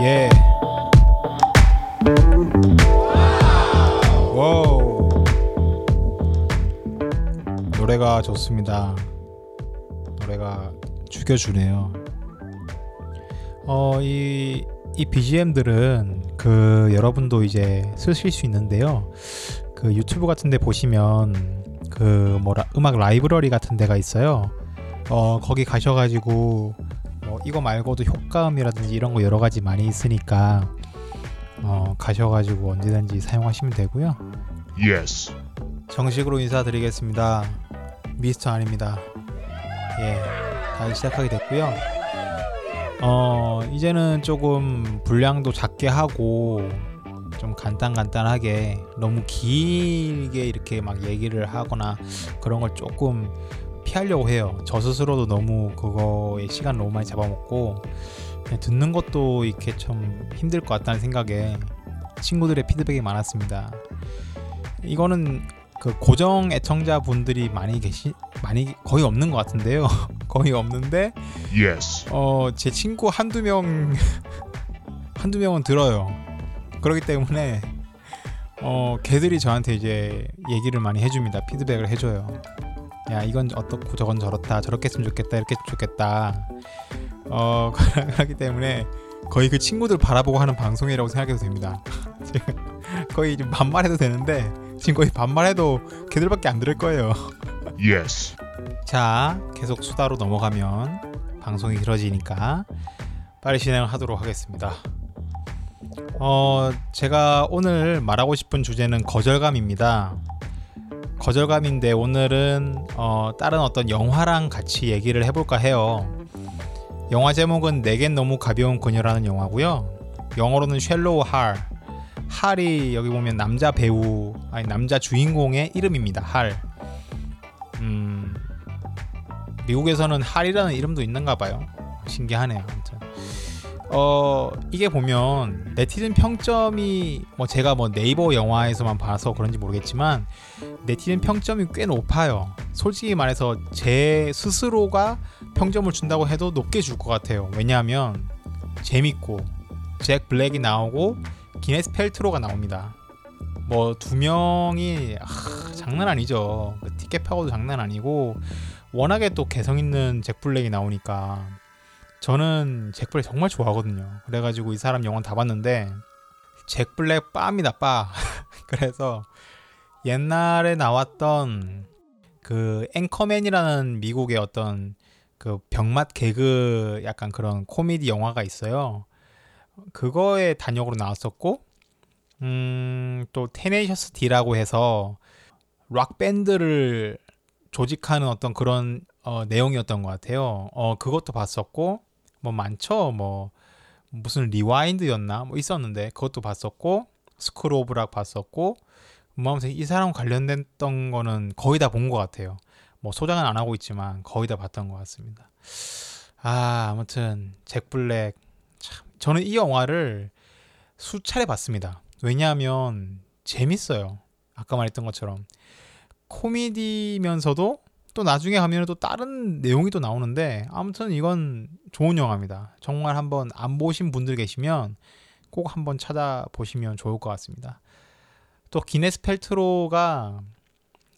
예. 노래가 좋습니다. 노래가 죽여주네요. 어, 이, 이 BGM들은 그 여러분도 이제 쓰실 수 있는데요. 그 유튜브 같은 데 보시면 그 뭐라 음악 라이브러리 같은 데가 있어요. 어, 거기 가셔가지고 뭐 이거 말고도 효과음이라든지 이런 거 여러 가지 많이 있으니까 어, 가셔가지고 언제든지 사용하시면 되고요. Yes. 정식으로 인사드리겠습니다. 미스터 아닙니다. 예, 다시 시작하게 됐고요. 어, 이제는 조금 분량도 작게 하고 좀 간단간단하게 너무 길게 이렇게 막 얘기를 하거나 그런 걸 조금 피하려고 해요. 저 스스로도 너무 그거에 시간 너무 많이 잡아먹고 듣는 것도 이렇게 좀 힘들 것 같다는 생각에 친구들의 피드백이 많았습니다. 이거는 그 고정 애청자 분들이 많이 계시 많이 거의 없는 것 같은데요. 거의 없는데 Yes. 어제 친구 한두 명 한두 명은 들어요. 그렇기 때문에 어 걔들이 저한테 이제 얘기를 많이 해줍니다. 피드백을 해줘요. 야 이건 어떻고 저건 저렇다 저렇게 했으면 좋겠다 이렇게 했으면 좋겠다. 어 그렇기 때문에 거의 그 친구들 바라보고 하는 방송이라고 생각해도 됩니다. 지금 거의 좀 반말해도 되는데 지금 거의 반말해도 걔들밖에 안 들을 거예요. Yes. 자, 계속 수다로 넘어가면 방송이 길어지니까 빨리 진행을 하도록 하겠습니다. 어, 제가 오늘 말하고 싶은 주제는 거절감입니다. 거절감인데 오늘은 어, 다른 어떤 영화랑 같이 얘기를 해볼까 해요. 영화 제목은 내겐 너무 가벼운 그녀라는 영화고요. 영어로는 Shallow Hal. 할이 여기 보면 남자 배우 아니 남자 주인공의 이름입니다. 할. 음, 미국에서는 할이라는 이름도 있는가 봐요. 신기하네요. 어, 이게 보면 네티즌 평점이 뭐 제가 뭐 네이버 영화에서만 봐서 그런지 모르겠지만 네티즌 평점이 꽤 높아요. 솔직히 말해서 제 스스로가 평점을 준다고 해도 높게 줄 것 같아요. 왜냐하면 재밌고 잭 블랙이 나오고 기네스 펠트로가 나옵니다. 뭐 두 명이 아, 장난 아니죠. 그 티켓 파고도 장난 아니고 워낙에 또 개성 있는 잭 블랙이 나오니까 저는 잭 블랙 정말 좋아하거든요. 그래가지고 이 사람 영화 다 봤는데 잭 블랙 빠입니다 빠. 그래서 옛날에 나왔던 그 Anchorman이라는 미국의 어떤 그 병맛 개그 약간 그런 코미디 영화가 있어요. 그거에 단역으로 나왔었고 음, 또 Tenacious D라고 해서 락 밴드를 조직하는 어떤 그런 어, 내용이었던 것 같아요. 어, 그것도 봤었고 뭐 많죠. 뭐 무슨 Rewind였나 뭐 있었는데 그것도 봤었고 School of Rock 봤었고 뭐 아무튼 이 사람 관련됐던 거는 거의 다 본 것 같아요. 뭐 소장은 안 하고 있지만 거의 다 봤던 것 같습니다. 아 아무튼 잭 블랙 참 저는 이 영화를 수차례 봤습니다. 왜냐하면 재밌어요. 아까 말했던 것처럼 코미디면서도 또 나중에 가면 또 다른 내용이 또 나오는데 아무튼 이건 좋은 영화입니다. 정말 한번 안 보신 분들 계시면 꼭 한번 찾아보시면 좋을 것 같습니다. 또 기네스 펠트로가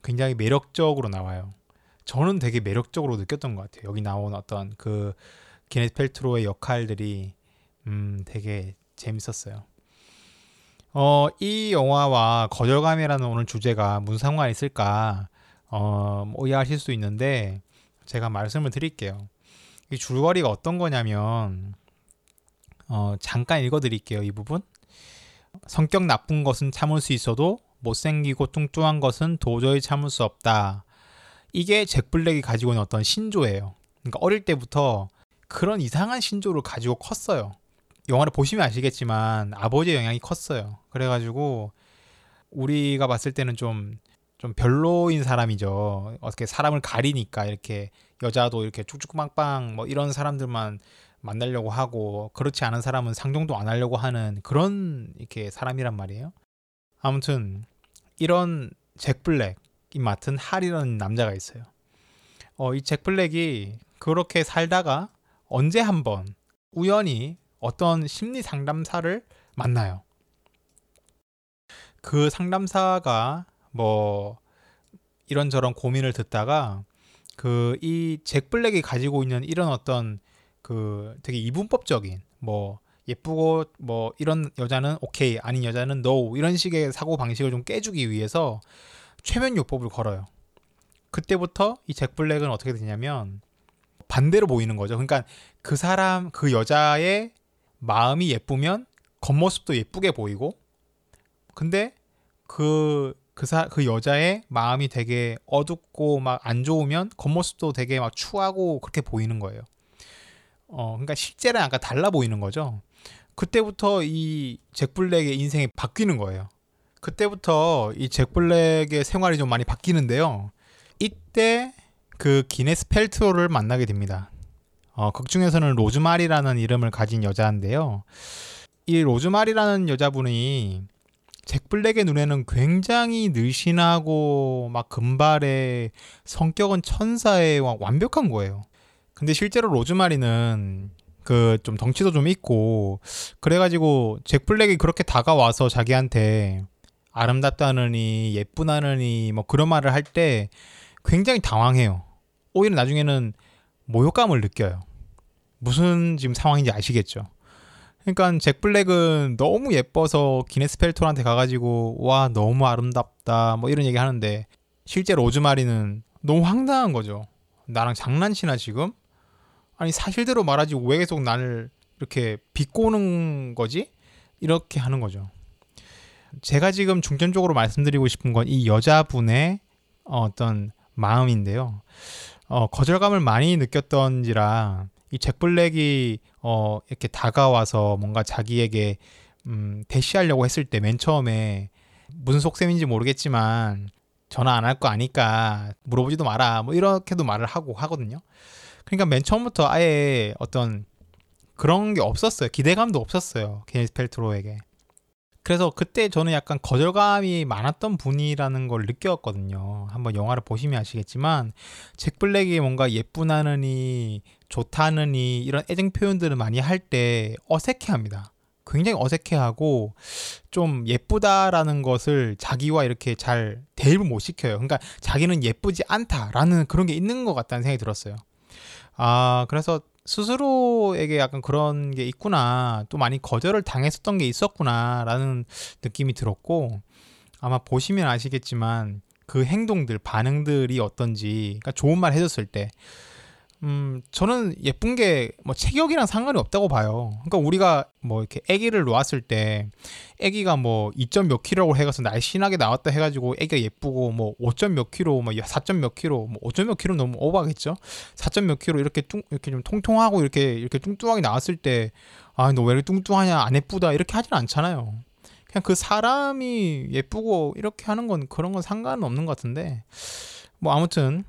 굉장히 매력적으로 나와요. 저는 되게 매력적으로 느꼈던 것 같아요. 여기 나온 어떤 그 기네스 펠트로의 역할들이 음 되게 재밌었어요. 어, 이 영화와 거절감이라는 오늘 주제가 무슨 상관이 있을까 어, 뭐 오해하실 수 있는데 제가 말씀을 드릴게요. 이 줄거리가 어떤 거냐면 어, 잠깐 읽어드릴게요. 이 부분. 성격 나쁜 것은 참을 수 있어도 못생기고 뚱뚱한 것은 도저히 참을 수 없다. 이게 잭 블랙이 가지고 있는 어떤 신조예요. 그러니까 어릴 때부터 그런 이상한 신조를 가지고 컸어요. 영화를 보시면 아시겠지만 아버지의 영향이 컸어요. 그래가지고 우리가 봤을 때는 좀 좀 별로인 사람이죠. 어떻게 사람을 가리니까 이렇게 여자도 이렇게 쭉쭉 빵빵 뭐 이런 사람들만 만나려고 하고 그렇지 않은 사람은 상종도 안 하려고 하는 그런 이렇게 사람이란 말이에요. 아무튼 이런 잭 블랙 맡은 할이라는 남자가 있어요. 어, 이 잭 블랙이 그렇게 살다가 언제 한번 우연히 어떤 심리 상담사를 만나요. 그 상담사가 뭐 이런저런 고민을 듣다가 그 이 잭 블랙이 가지고 있는 이런 어떤 그 되게 이분법적인 뭐 예쁘고 뭐 이런 여자는 오케이 아닌 여자는 no 이런 식의 사고 방식을 좀 깨주기 위해서 최면 요법을 걸어요. 그때부터 이 잭 블랙은 어떻게 되냐면 반대로 보이는 거죠. 그러니까 그 사람 그 여자의 마음이 예쁘면 겉모습도 예쁘게 보이고 근데 그 그 사, 그 여자의 마음이 되게 어둡고 막 안 좋으면 겉모습도 되게 막 추하고 그렇게 보이는 거예요. 어, 그러니까 실제랑 약간 달라 보이는 거죠. 그때부터 이 잭 블랙의 인생이 바뀌는 거예요. 그때부터 이 잭 블랙의 생활이 좀 많이 바뀌는데요. 이때 그 기네스 펠트로를 만나게 됩니다. 어, 극 중에서는 로즈마리라는 이름을 가진 여자인데요. 이 로즈마리라는 여자분이 잭 블랙의 눈에는 굉장히 늘씬하고 막 금발의 성격은 천사의 완벽한 거예요. 근데 실제로 로즈마리는 그 좀 덩치도 좀 있고 그래가지고 잭 블랙이 그렇게 다가와서 자기한테 아름답다느니 예쁘다느니 뭐 그런 말을 할 때 굉장히 당황해요. 오히려 나중에는 모욕감을 느껴요. 무슨 지금 상황인지 아시겠죠? 그러니까 잭 블랙은 너무 예뻐서 기네스 펠토한테 가가지고 와 너무 아름답다 뭐 이런 얘기 하는데 실제 로즈마리는 너무 황당한 거죠. 나랑 장난치나 지금? 아니 사실대로 말하지 왜 계속 나를 이렇게 비꼬는 거지? 이렇게 하는 거죠. 제가 지금 중점적으로 말씀드리고 싶은 건 이 여자분의 어떤 마음인데요. 어, 거절감을 많이 느꼈던지라 이 잭 블랙이 어, 이렇게 다가와서 뭔가 자기에게 음, 대시하려고 했을 때 맨 처음에 무슨 속셈인지 모르겠지만 전화 안 할 거 아니까 물어보지도 마라 뭐 이렇게도 말을 하고 하거든요. 그러니까 맨 처음부터 아예 어떤 그런 게 없었어요. 기대감도 없었어요. 게니스 펠트로에게. 그래서 그때 저는 약간 거절감이 많았던 분이라는 걸 느꼈거든요. 한번 영화를 보시면 아시겠지만 잭 블랙이 뭔가 예쁘다느니 좋다느니 이런 애정 표현들을 많이 할 때 어색해합니다. 굉장히 어색해하고 좀 예쁘다라는 것을 자기와 이렇게 잘 대입을 못 시켜요. 그러니까 자기는 예쁘지 않다라는 그런 게 있는 것 같다는 생각이 들었어요. 아 그래서 스스로에게 약간 그런 게 있구나. 또 많이 거절을 당했었던 게 있었구나라는 느낌이 들었고 아마 보시면 아시겠지만 그 행동들, 반응들이 어떤지, 그러니까 좋은 말 해줬을 때, 음, 저는 예쁜 게 뭐 체격이랑 상관이 없다고 봐요. 그러니까 우리가 뭐 이렇게 아기를 놓았을 때 아기가 뭐 2점 몇 킬로라고 해가서 날씬하게 나왔다 해가지고 아기가 예쁘고 뭐 5점 몇 킬로, 뭐 4점 몇 킬로, 뭐 5점 몇 킬로 너무 오버하겠죠? 4점 몇 킬로 이렇게 뚱 이렇게 좀 통통하고 이렇게 이렇게 뚱뚱하게 나왔을 때 아, 너 왜 이렇게 뚱뚱하냐? 안 예쁘다. 이렇게 하진 않잖아요. 그냥 그 사람이 예쁘고 이렇게 하는 건 그런 건 상관은 없는 것 같은데 뭐 아무튼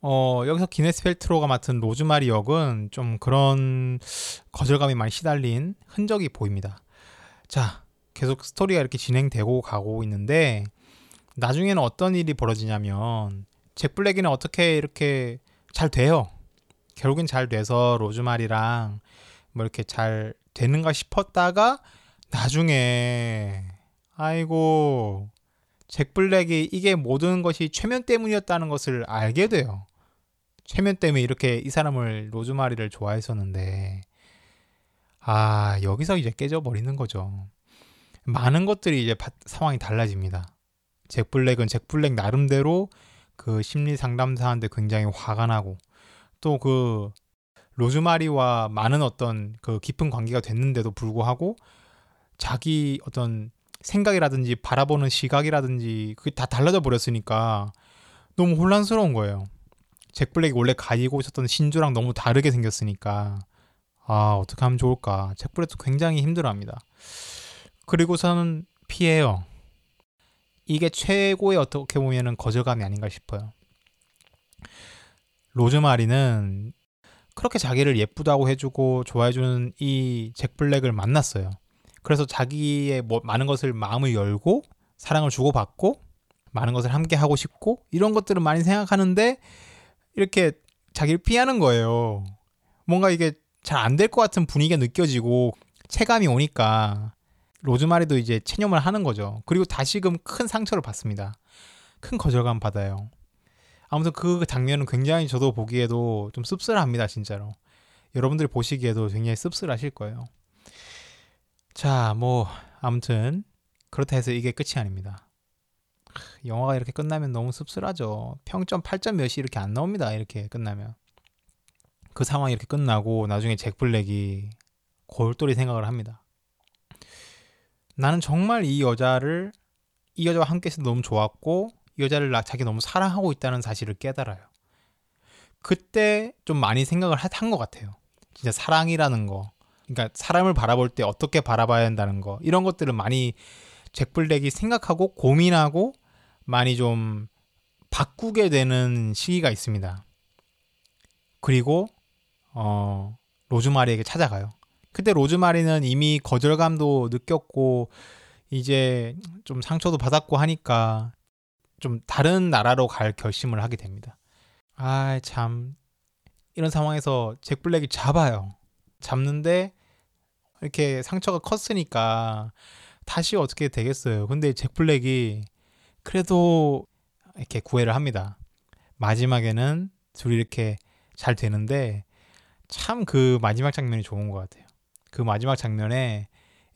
어, 여기서 기네스 펠트로가 맡은 로즈마리 역은 좀 그런 거절감이 많이 시달린 흔적이 보입니다. 자, 계속 스토리가 이렇게 진행되고 가고 있는데 나중에는 어떤 일이 벌어지냐면 잭 블랙이는 어떻게 이렇게 잘 돼요. 결국엔 잘 돼서 로즈마리랑 뭐 이렇게 잘 되는가 싶었다가 나중에 아이고 잭 블랙이 이게 모든 것이 최면 때문이었다는 것을 알게 돼요. 최면 때문에 이렇게 이 사람을 로즈마리를 좋아했었는데 아 여기서 이제 깨져버리는 거죠. 많은 것들이 이제 상황이 달라집니다. 잭 블랙은 잭 블랙 나름대로 그 심리 상담사한테 굉장히 화가 나고 또 그 로즈마리와 많은 어떤 그 깊은 관계가 됐는데도 불구하고 자기 어떤 생각이라든지 바라보는 시각이라든지 그게 다 달라져 버렸으니까 너무 혼란스러운 거예요. 잭 블랙이 원래 가지고 있었던 신조랑 너무 다르게 생겼으니까 아 어떻게 하면 좋을까 잭 블랙도 굉장히 힘들어합니다. 그리고서는 피해요. 이게 최고의 어떻게 보면은 거절감이 아닌가 싶어요. 로즈마리는 그렇게 자기를 예쁘다고 해주고 좋아해주는 이 잭 블랙을 만났어요. 그래서 자기의 뭐 많은 것을 마음을 열고 사랑을 주고받고 많은 것을 함께 하고 싶고 이런 것들을 많이 생각하는데 이렇게 자기를 피하는 거예요. 뭔가 이게 잘 안 될 것 같은 분위기가 느껴지고 체감이 오니까 로즈마리도 이제 체념을 하는 거죠. 그리고 다시금 큰 상처를 받습니다. 큰 거절감 받아요. 아무튼 그 장면은 굉장히 저도 보기에도 좀 씁쓸합니다, 진짜로. 여러분들이 보시기에도 굉장히 씁쓸하실 거예요. 자, 뭐 아무튼 그렇다 해서 이게 끝이 아닙니다. 영화가 이렇게 끝나면 너무 씁쓸하죠. 평점 8점 몇이 이렇게 안 나옵니다. 이렇게 끝나면. 그 상황이 이렇게 끝나고 나중에 잭 블랙이 골똘히 생각을 합니다. 나는 정말 이 여자를 이 여자와 함께 있어 너무 좋았고 이 여자를 나 자기 너무 사랑하고 있다는 사실을 깨달아요. 그때 좀 많이 생각을 한 것 같아요. 진짜 사랑이라는 거. 그러니까 사람을 바라볼 때 어떻게 바라봐야 한다는 거. 이런 것들을 많이 잭 블랙이 생각하고 고민하고 많이 좀 바꾸게 되는 시기가 있습니다. 그리고 어 로즈마리에게 찾아가요. 그때 로즈마리는 이미 거절감도 느꼈고 이제 좀 상처도 받았고 하니까 좀 다른 나라로 갈 결심을 하게 됩니다. 아, 참 이런 상황에서 잭 블랙이 잡아요. 잡는데 이렇게 상처가 컸으니까 다시 어떻게 되겠어요. 근데 잭 블랙이 그래도 이렇게 구애를 합니다. 마지막에는 둘이 이렇게 잘 되는데 참 그 마지막 장면이 좋은 것 같아요. 그 마지막 장면에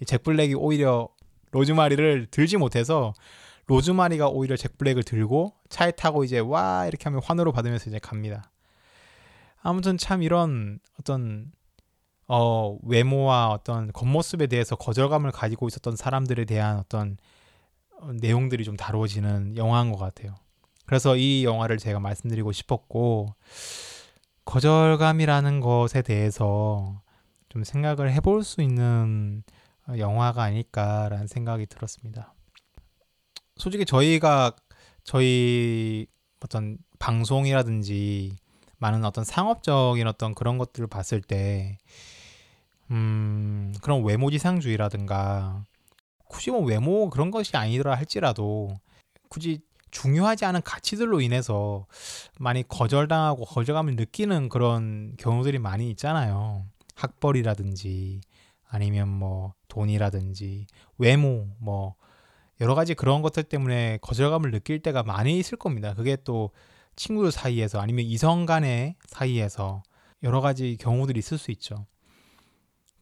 잭 블랙이 오히려 로즈마리를 들지 못해서 로즈마리가 오히려 잭 블랙을 들고 차에 타고 이제 와 이렇게 하면 환호를 받으면서 이제 갑니다. 아무튼 참 이런 어떤 어 외모와 어떤 겉모습에 대해서 거절감을 가지고 있었던 사람들에 대한 어떤 어, 내용들이 좀 다루어지는 영화인 것 같아요. 그래서 이 영화를 제가 말씀드리고 싶었고 거절감이라는 것에 대해서 좀 생각을 해볼 수 있는 영화가 아닐까라는 생각이 들었습니다. 솔직히 저희가 저희 어떤 방송이라든지 많은 어떤 상업적인 어떤 그런 것들을 봤을 때, 음, 그런 외모지상주의라든가, 굳이 뭐 외모 그런 것이 아니더라 할지라도, 굳이 중요하지 않은 가치들로 인해서 많이 거절당하고 거절감을 느끼는 그런 경우들이 많이 있잖아요. 학벌이라든지 아니면 뭐 돈이라든지 외모 뭐 여러 가지 그런 것들 때문에 거절감을 느낄 때가 많이 있을 겁니다. 그게 또 친구들 사이에서 아니면 이성 간의 사이에서 여러 가지 경우들이 있을 수 있죠.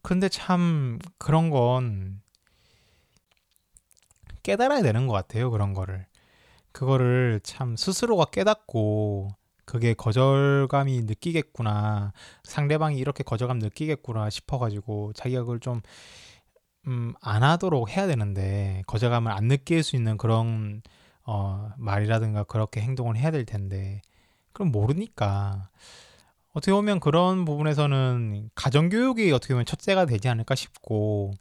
근데 참 그런 건 깨달아야 되는 것 같아요. 그런 거를. 그거를 참 스스로가 깨닫고 그게 거절감이 느끼겠구나. 상대방이 이렇게 거절감 느끼겠구나 싶어가지고 자기가 그걸 좀, 음, 안 하도록 해야 되는데, 거절감을 안 느낄 수 있는 그런, 어, 말이라든가 그렇게 행동을 해야 될 텐데, 그럼 모르니까. 어떻게 보면 그런 부분에서는 가정교육이 어떻게 보면 첫째가 되지 않을까 싶고,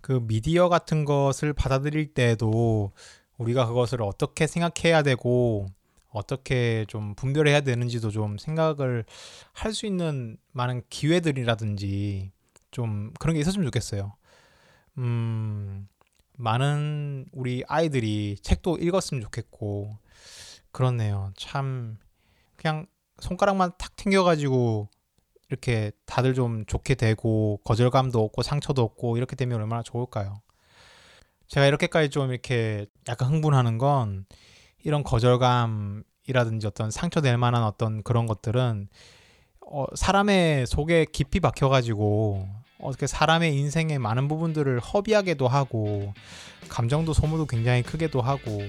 그 미디어 같은 것을 받아들일 때도 우리가 그것을 어떻게 생각해야 되고, 어떻게 좀 분별해야 되는지도 좀 생각을 할 수 있는 많은 기회들이라든지 좀 그런 게 있었으면 좋겠어요. 음, 많은 우리 아이들이 책도 읽었으면 좋겠고, 그렇네요. 참, 그냥 손가락만 탁 튕겨가지고 이렇게 다들 좀 좋게 되고, 거절감도 없고, 상처도 없고, 이렇게 되면 얼마나 좋을까요? 제가 이렇게까지 좀 이렇게 약간 흥분하는 건 이런 거절감이라든지 어떤 상처될 만한 어떤 그런 것들은 어, 사람의 속에 깊이 박혀가지고 어떻게 사람의 인생의 많은 부분들을 허비하게도 하고 감정도 소모도 굉장히 크게도 하고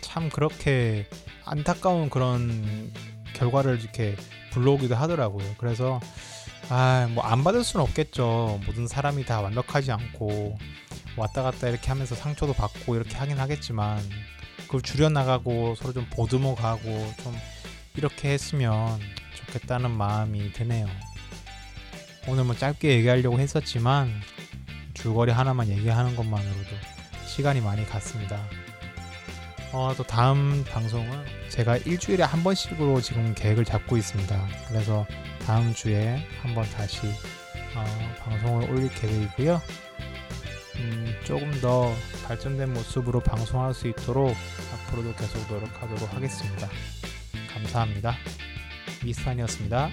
참 그렇게 안타까운 그런 결과를 이렇게 불러오기도 하더라고요. 그래서 아, 뭐 안 받을 수는 없겠죠. 모든 사람이 다 완벽하지 않고 왔다 갔다 이렇게 하면서 상처도 받고 이렇게 하긴 하겠지만 그걸 줄여 나가고 서로 좀 보듬어 가고 좀 이렇게 했으면 좋겠다는 마음이 드네요. 오늘 뭐 짧게 얘기하려고 했었지만 줄거리 하나만 얘기하는 것만으로도 시간이 많이 갔습니다. 어, 또 다음 방송은 제가 일주일에 한 번씩으로 지금 계획을 잡고 있습니다. 그래서 다음 주에 한번 다시 어, 방송을 올릴 계획이고요. 음, 조금 더 발전된 모습으로 방송할 수 있도록 앞으로도 계속 노력하도록 하겠습니다. 감사합니다. 미스탄이었습니다.